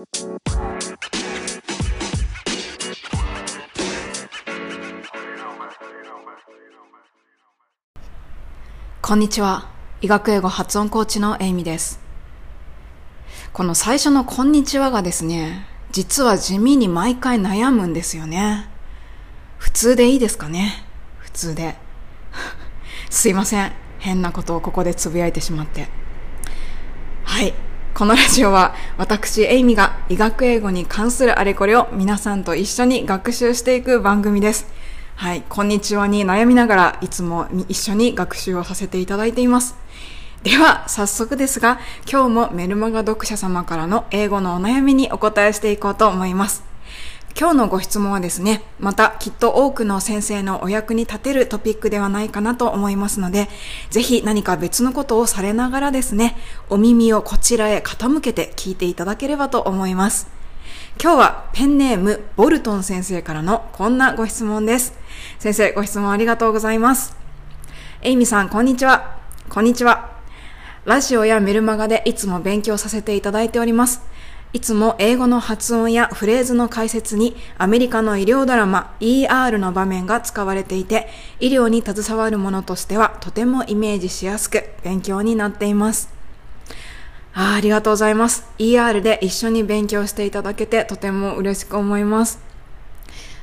こんにちは。医学英語発音コーチのエイミです。この最初のこんにちはがですね、実は地味に毎回悩むんですよね。普通でいいですかね？普通で。すいません。変なことをここでつぶやいてしまって。はい。このラジオは私、エイミが医学英語に関するあれこれを皆さんと一緒に学習していく番組です。はい。こんにちはに悩みながらいつも一緒に学習をさせていただいています。では、早速ですが、今日もメルマガ読者様からの英語のお悩みにお答えしていこうと思います。今日のご質問はですね、またきっと多くの先生のお役に立てるトピックではないかなと思いますので、ぜひ何か別のことをされながらですね、お耳をこちらへ傾けて聞いていただければと思います。今日はペンネームボルトン先生からのこんなご質問です。先生、ご質問ありがとうございます。エイミさん、こんにちは。こんにちは。ラジオやメルマガでいつも勉強させていただいております。いつも英語の発音やフレーズの解説にアメリカの医療ドラマ ER の場面が使われていて、医療に携わる者としてはとてもイメージしやすく勉強になっています。あありがとうございます。ER で一緒に勉強していただけてとても嬉しく思います。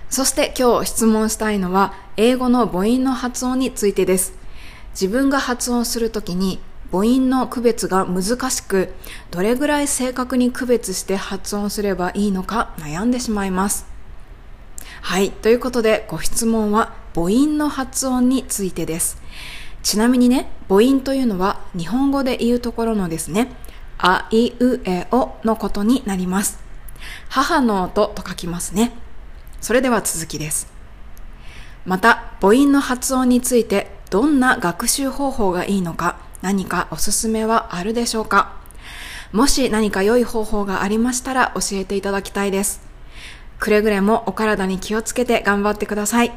そして今日質問したいのは英語の母音の発音についてです。自分が発音するときに母音の区別が難しく、どれぐらい正確に区別して発音すればいいのか悩んでしまいます。はい。ということで、ご質問は母音の発音についてです。ちなみにね、母音というのは日本語で言うところのですね、あいうえおのことになります。母の音と書きますね。それでは続きです。また、母音の発音についてどんな学習方法がいいのか、何かおすすめはあるでしょうか？もし何か良い方法がありましたら教えていただきたいです。くれぐれもお体に気をつけて頑張ってください。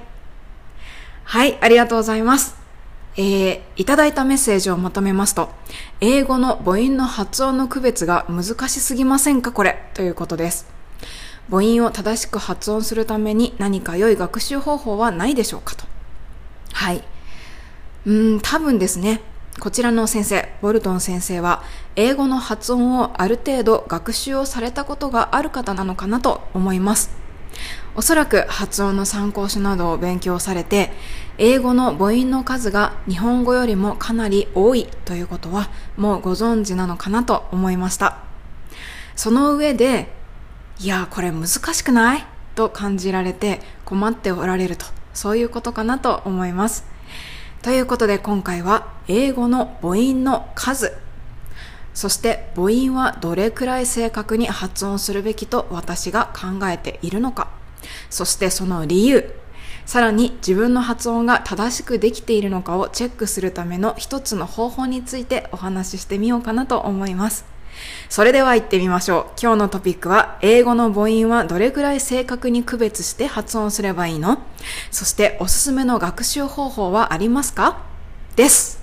はい、ありがとうございます。えー、いただいたメッセージをまとめますと、英語の母音の発音の区別が難しすぎませんかこれ？ということです。母音を正しく発音するために何か良い学習方法はないでしょうか？と。はい。うん、多分ですね。こちらの先生、ボルトン先生は、英語の発音をある程度学習をされたことがある方なのかなと思います。おそらく発音の参考書などを勉強されて、英語の母音の数が日本語よりもかなり多いということはもうご存知なのかなと思いました。その上で、いや、これ難しくない？と感じられて困っておられると、そういうことかなと思います。ということで今回は英語の母音の数。そして母音はどれくらい正確に発音するべきと私が考えているのか。そしてその理由。さらに自分の発音が正しくできているのかをチェックするための一つの方法についてお話ししてみようかなと思います。それでは行ってみましょう。今日のトピックは、英語の母音はどれくらい正確に区別して発音すればいいの？そしておすすめの学習方法はありますか？です。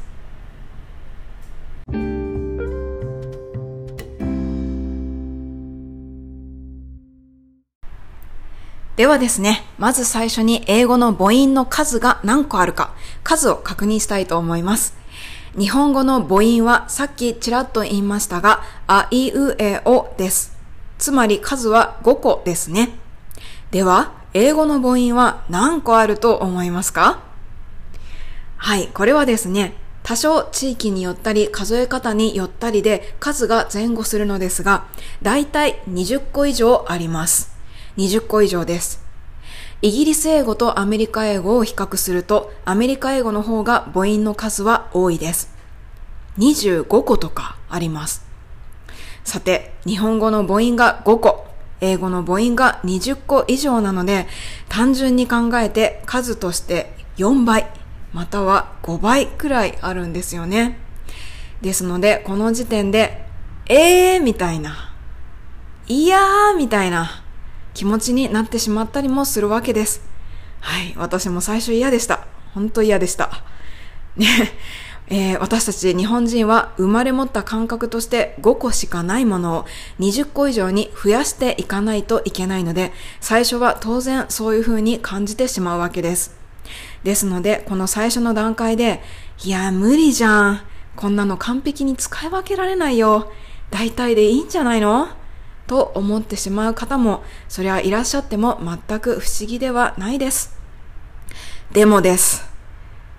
ではですね、まず最初に英語の母音の数が何個あるか、数を確認したいと思います。日本語の母音はさっきちらっと言いましたが、あいうえおです。つまり数は5個ですね。では、英語の母音は何個あると思いますか？はい、これはですね、多少地域によったり数え方によったりで数が前後するのですが、だいたい20個以上あります。20個以上です。イギリス英語とアメリカ英語を比較すると、アメリカ英語の方が母音の数は多いです。25個とかあります。さて、日本語の母音が5個、英語の母音が20個以上なので、単純に考えて数として4倍、または5倍くらいあるんですよね。ですので、この時点で、えーみたいな、いやーみたいな、気持ちになってしまったりもするわけです。はい、私も最初嫌でした。本当嫌でした。ね、えー、私たち日本人は生まれ持った感覚として5個しかないものを20個以上に増やしていかないといけないので、最初は当然そういう風に感じてしまうわけです。ですので、この最初の段階で、いや、無理じゃん。こんなの完璧に使い分けられないよ。大体でいいんじゃないの？と思ってしまう方も、そりゃいらっしゃっても全く不思議ではないです。でもです。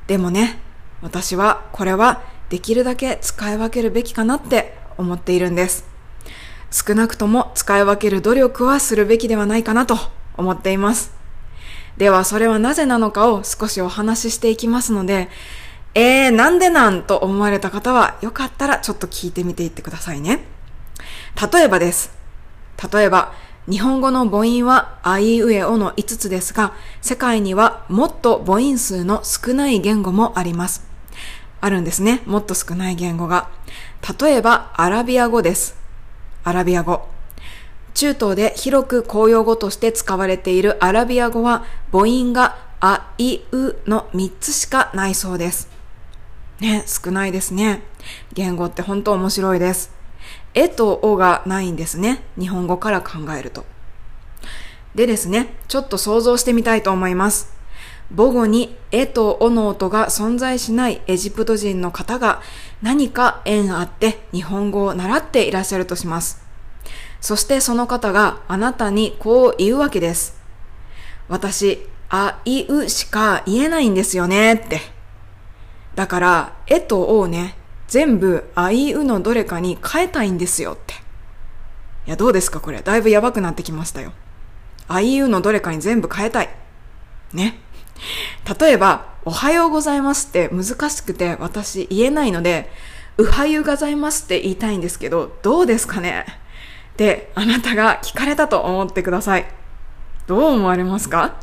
でもね、私はこれはできるだけ使い分けるべきかなって思っているんです。少なくとも使い分ける努力はするべきではないかなと思っています。ではそれはなぜなのかを少しお話ししていきますので、えー、なんでなんと思われた方はよかったらちょっと聞いてみていってくださいね。例えばです。例えば、日本語の母音はあいうえおの5つですが、世界にはもっと母音数の少ない言語もあります。あるんですね。もっと少ない言語が。例えば、アラビア語です。アラビア語。中東で広く公用語として使われているアラビア語は母音があ、い、うの3つしかないそうです。ね、少ないですね。言語って本当面白いです。えとおがないんですね。日本語から考えると。でですね、ちょっと想像してみたいと思います。母語にえとおの音が存在しないエジプト人の方が何か縁あって日本語を習っていらっしゃるとします。そしてその方があなたにこう言うわけです。私、あいうしか言えないんですよねって。だから、えとおをね、全部あいうのどれかに変えたいんですよって。いや、どうですかこれ。だいぶやばくなってきましたよ。あいうのどれかに全部変えたい。ね。例えば、おはようございますって難しくて私言えないので、うはゆうございますって言いたいんですけど、どうですかねで、あなたが聞かれたと思ってください。どう思われますか？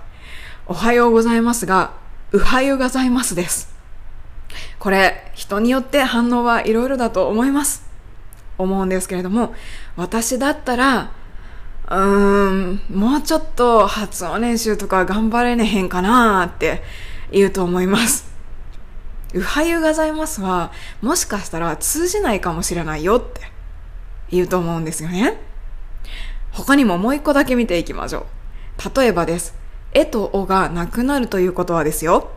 おはようございますが、うはゆうございますです。これ、人によって反応はいろいろだと思います。思うんですけれども、私だったら、うーん、もうちょっと発音練習とか頑張れねへんかなーって言うと思います。うはゆうございますは、もしかしたら通じないかもしれないよって言うと思うんですよね。他にももう一個だけ見ていきましょう。例えばです。えとおがなくなるということはですよ。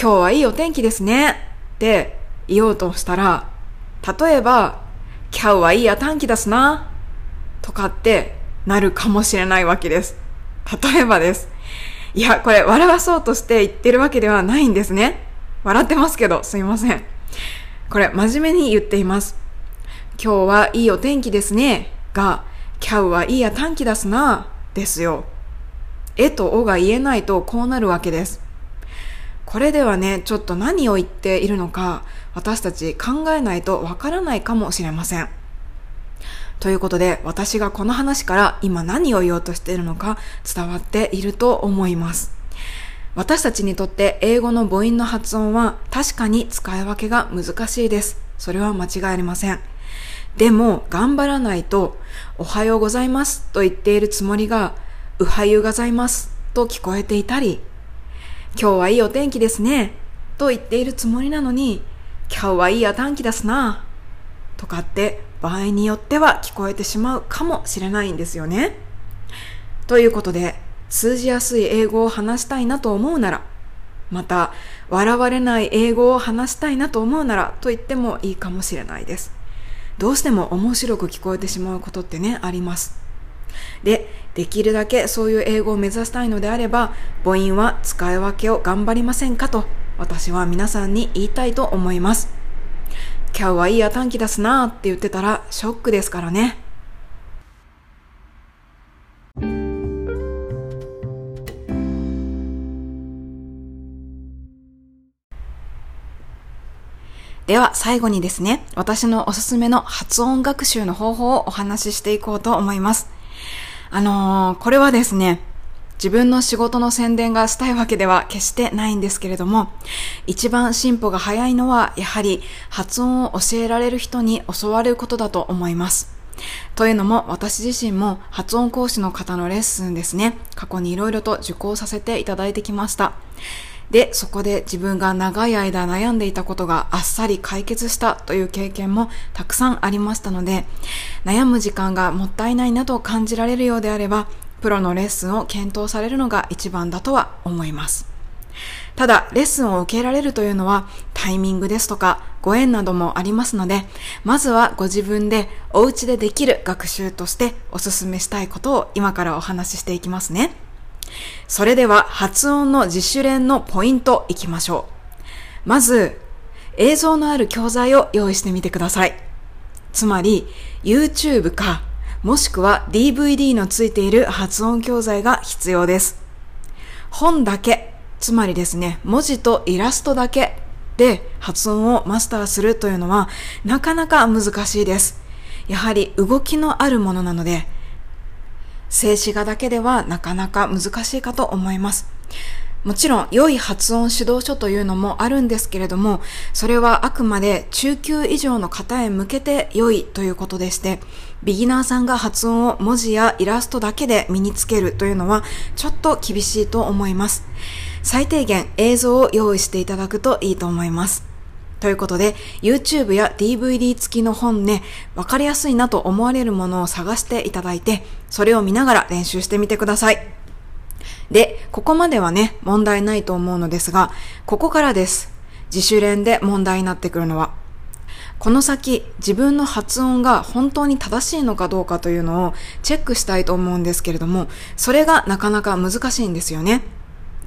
今日はいいお天気ですねって言おうとしたら、例えば、今日はいいや短期出すなとかってなるかもしれないわけです。例えばです。いや、これ笑わそうとして言ってるわけではないんですね。笑ってますけど、すいません。これ、真面目に言っています。今日はいいお天気ですね。が、今日はいいや短期出すな。ですよ。えとおが言えないとこうなるわけです。これではね、ちょっと何を言っているのか、私たち考えないとわからないかもしれません。ということで、私がこの話から今何を言おうとしているのか伝わっていると思います。私たちにとって英語の母音の発音は確かに使い分けが難しいです。それは間違いありません。でも、頑張らないと、おはようございますと言っているつもりが、うはゆうございますと聞こえていたり、今日はいいお天気ですねと言っているつもりなのに、今日はいいや短期ですなとかって場合によっては聞こえてしまうかもしれないんですよね。ということで、通じやすい英語を話したいなと思うなら、また、笑われない英語を話したいなと思うならと言ってもいいかもしれないです。どうしても面白く聞こえてしまうことってね、あります。で、できるだけそういう英語を目指したいのであれば、母音は使い分けを頑張りませんかと、私は皆さんに言いたいと思います。今日はいいや短期出すなーって言ってたらショックですからね。では最後にですね、私のおすすめの発音学習の方法をお話ししていこうと思います。あのー、これはですね、自分の仕事の宣伝がしたいわけでは決してないんですけれども、一番進歩が早いのは、やはり発音を教えられる人に教わることだと思います。というのも、私自身も発音講師の方のレッスンですね、過去にいろいろと受講させていただいてきました。で、そこで自分が長い間悩んでいたことがあっさり解決したという経験もたくさんありましたので、悩む時間がもったいないなと感じられるようであれば、プロのレッスンを検討されるのが一番だとは思います。ただ、レッスンを受けられるというのはタイミングですとかご縁などもありますので、まずはご自分でお家でできる学習としてお勧めしたいことを今からお話ししていきますね。それでは発音の自主練のポイントいきましょう。まず、映像のある教材を用意してみてください。つまり、YouTube か、もしくは DVD のついている発音教材が必要です。本だけ、つまりですね、文字とイラストだけで発音をマスターするというのはなかなか難しいです。やはり動きのあるものなので、静止画だけではなかなか難しいかと思います。もちろん良い発音指導書というのもあるんですけれども、それはあくまで中級以上の方へ向けて良いということでして、ビギナーさんが発音を文字やイラストだけで身につけるというのはちょっと厳しいと思います。最低限映像を用意していただくといいと思います。ということで、YouTube や DVD 付きの本ね、わかりやすいなと思われるものを探していただいて、それを見ながら練習してみてください。で、ここまではね、問題ないと思うのですが、ここからです。自主練で問題になってくるのは。この先、自分の発音が本当に正しいのかどうかというのをチェックしたいと思うんですけれども、それがなかなか難しいんですよね。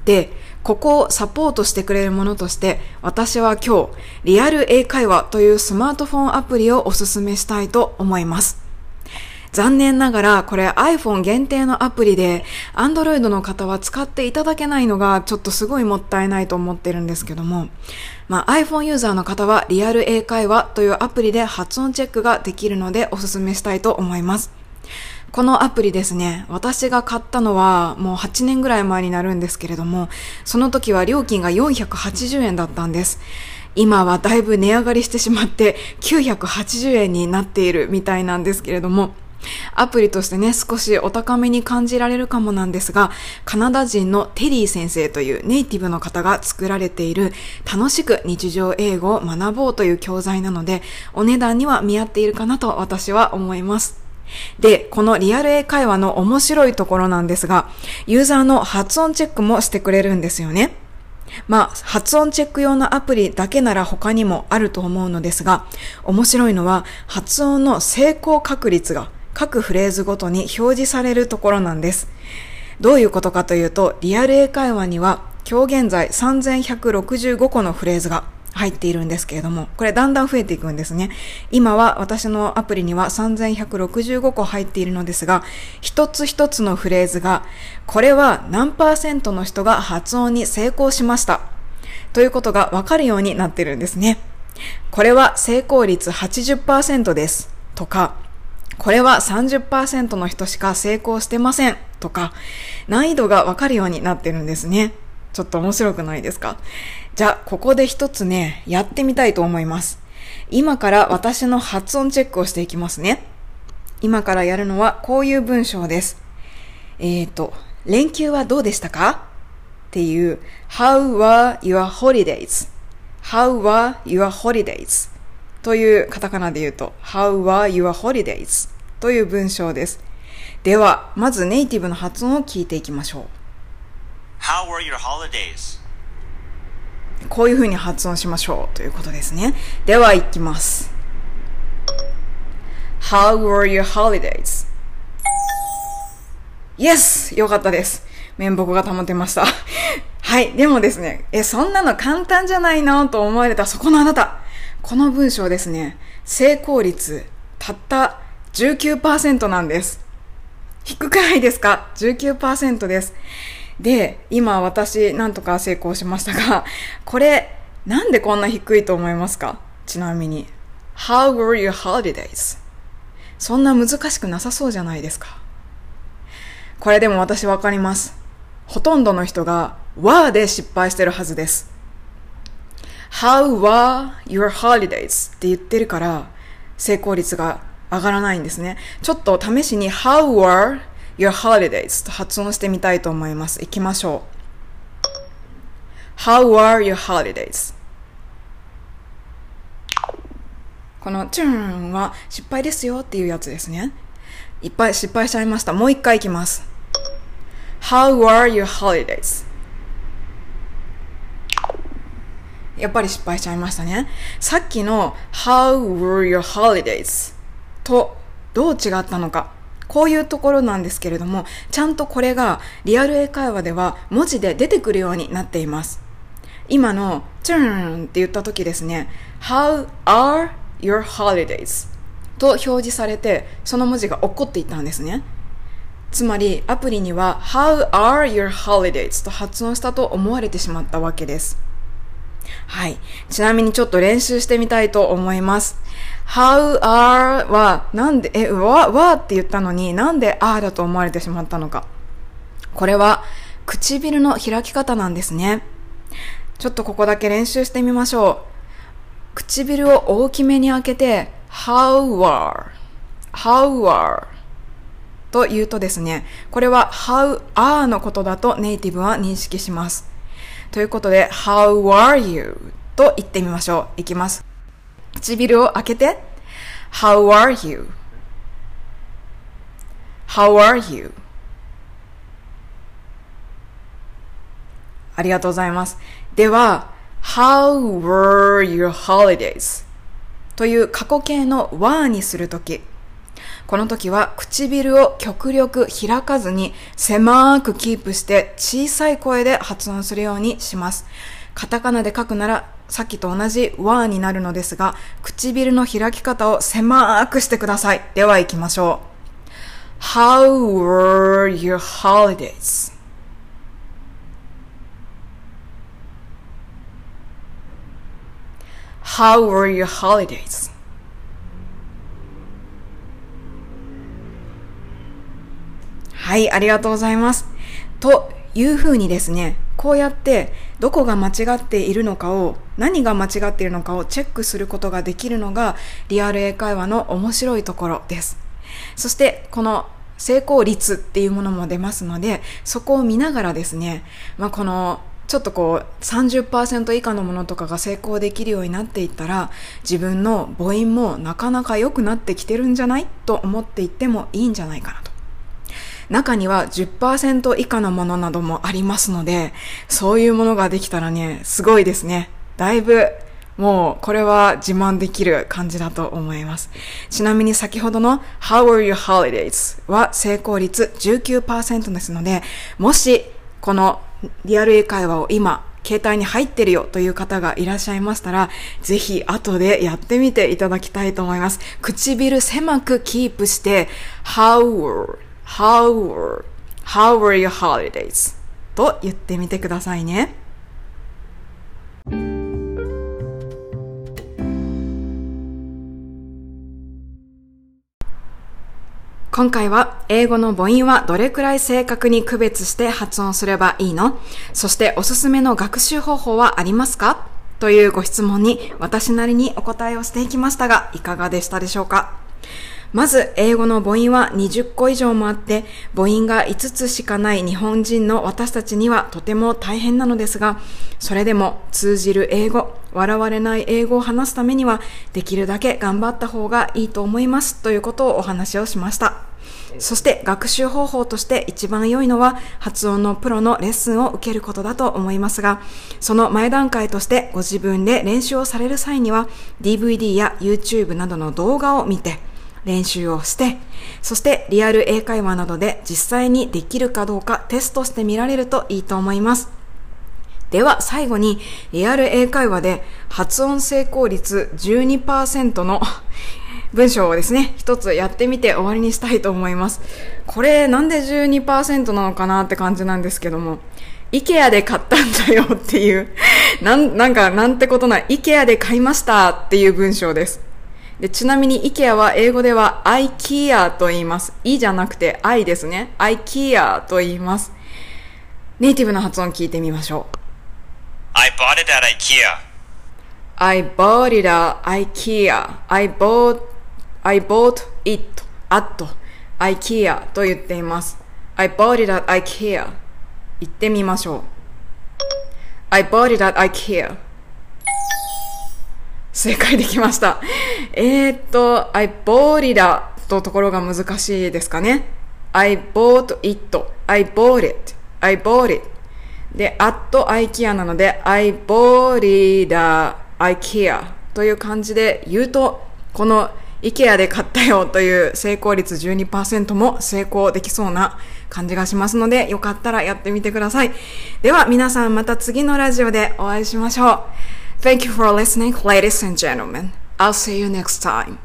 で、ここをサポートしてくれるものとして、私は今日、リアル英会話というスマートフォンアプリをおすすめしたいと思います。残念ながら、これ iPhone 限定のアプリで、Android の方は使っていただけないのが、ちょっとすごいもったいないと思ってるんですけども、まあ、iPhone ユーザーの方は、リアル英会話というアプリで発音チェックができるので、おすすめしたいと思います。このアプリですね、私が買ったのはもう8年ぐらい前になるんですけれども、その時は料金が480円だったんです。今はだいぶ値上がりしてしまって980円になっているみたいなんですけれども、アプリとしてね、少しお高めに感じられるかもなんですが、カナダ人のテリー先生というネイティブの方が作られている楽しく日常英語を学ぼうという教材なので、お値段には見合っているかなと私は思います。で、このリアル英会話の面白いところなんですが、ユーザーの発音チェックもしてくれるんですよね。まあ、発音チェック用のアプリだけなら他にもあると思うのですが、面白いのは発音の成功確率が各フレーズごとに表示されるところなんです。どういうことかというと、リアル英会話には今日現在3165個のフレーズが入っているんですけれども、これだんだん増えていくんですね。今は私のアプリには3165個入っているのですが、一つ一つのフレーズが、これは何パーセントの人が発音に成功しました。ということがわかるようになってるんですね。これは成功率80%です。とか、これは30%の人しか成功してません。とか、難易度がわかるようになってるんですね。ちょっと面白くないですか？じゃあ、ここで一つね、やってみたいと思います。今から私の発音チェックをしていきますね。今からやるのはこういう文章です。えっ、ー、と、連休はどうでしたか？っていう How were your holidays?How were your holidays? というカタカナで言うと How were your holidays? という文章です。では、まずネイティブの発音を聞いていきましょう。How were your holidays? こういう風に発音しましょうということですね。では、いきます。How were your holidays? Yes! よかったです。面目が保てました。はい。でもですね、え、そんなの簡単じゃないのと思われたそこのあなた。この文章ですね、成功率、たった19%なんです。低くないですか ?19% です。で、今私なんとか成功しましたが、これなんでこんな低いと思いますか？ちなみに。How were your holidays? そんな難しくなさそうじゃないですか。これでも私わかります。ほとんどの人が were で失敗してるはずです。How were your holidays? って言ってるから成功率が上がらないんですね。ちょっと試しに How were your holidays と発音してみたいと思います。行きましょう。How are your holidays? このチューンは失敗ですよっていうやつですね。いっぱい失敗しちゃいました。もう一回いきます。How are your holidays? やっぱり失敗しちゃいましたね。さっきの How were your holidays? とどう違ったのか。こういうところなんですけれども、ちゃんとこれがリアル英会話では文字で出てくるようになっています。今の turn って言った時ですね、How are your holidays? と表示されて、その文字が起こっていたんですね。つまりアプリには How are your holidays? と発音したと思われてしまったわけです。はい。ちなみにちょっと練習してみたいと思います。How are は、なんで、え、わ、わって言ったのに、なんで are だと思われてしまったのか。これは、唇の開き方なんですね。ちょっとここだけ練習してみましょう。唇を大きめに開けて、how are, how are? と言うとですね、これは how are のことだとネイティブは認識します。ということで、How are you? と言ってみましょう。いきます。唇を開けて、How are you? How are you? ありがとうございます。では、How were your holidays? という過去形の were にするとき、この時は唇を極力開かずに狭くキープして小さい声で発音するようにします。カタカナで書くならさっきと同じ w になるのですが、唇の開き方を狭くしてください。では行きましょう。How were your holidays? How were your holidays? はい、ありがとうございます。というふうにですね、こうやってどこが間違っているのかを、何が間違っているのかをチェックすることができるのがリアル英会話の面白いところです。そしてこの成功率っていうものも出ますので、そこを見ながらですね、まあ、このちょっとこう30%以下のものとかが成功できるようになっていったら自分の母音もなかなか良くなってきてるんじゃないと思っていってもいいんじゃないかなと。中には10%以下のものなどもありますので、そういうものができたらね、すごいですね。だいぶ、もう、これは自慢できる感じだと思います。ちなみに先ほどの How are your holidays? は成功率19%ですので、もし、このリアル英会話を今、携帯に入ってるよという方がいらっしゃいましたら、ぜひ後でやってみていただきたいと思います。唇狭くキープして、How were How were, how were your holidays? と言ってみてくださいね。今回は英語の母音はどれくらい正確に区別して発音すればいいの？そしておすすめの学習方法はありますか？というご質問に私なりにお答えをしていきましたがいかがでしたでしょうか？まず、英語の母音は20個以上もあって、母音が5つしかない日本人の私たちにはとても大変なのですが、それでも通じる英語、笑われない英語を話すためには、できるだけ頑張った方がいいと思いますということをお話をしました。そして学習方法として一番良いのは発音のプロのレッスンを受けることだと思いますが、その前段階としてご自分で練習をされる際には DVD や YouTube などの動画を見て、練習をして、そしてリアル英会話などで実際にできるかどうかテストしてみられるといいと思います。では最後にリアル英会話で発音成功率12%の文章をですね、一つやってみて終わりにしたいと思います。これなんで12%なのかなって感じなんですけども、イケアで買ったんだよっていう、なん、なんかなんてことない、イケアで買いましたっていう文章です。でちなみに IKEA は英語では IKEA と言います。いじゃなくて I ですね。IKEA と言います。ネイティブな発音聞いてみましょう。I bought it at IKEA. I bought it at IKEA. I bought, I bought it at IKEA と言っています。I bought it at IKEA. 言ってみましょう。I bought it at IKEA. 正解できました。えー、っと、I bought it とところが難しいですかね。I bought it. I bought it. I bought it. で、at IKEA なので、I bought it at IKEA という感じで言うと、この IKEA で買ったよという成功率12%も成功できそうな感じがしますので、よかったらやってみてください。では皆さんまた次のラジオでお会いしましょう。Thank you for listening, ladies and gentlemen. I'll see you next time.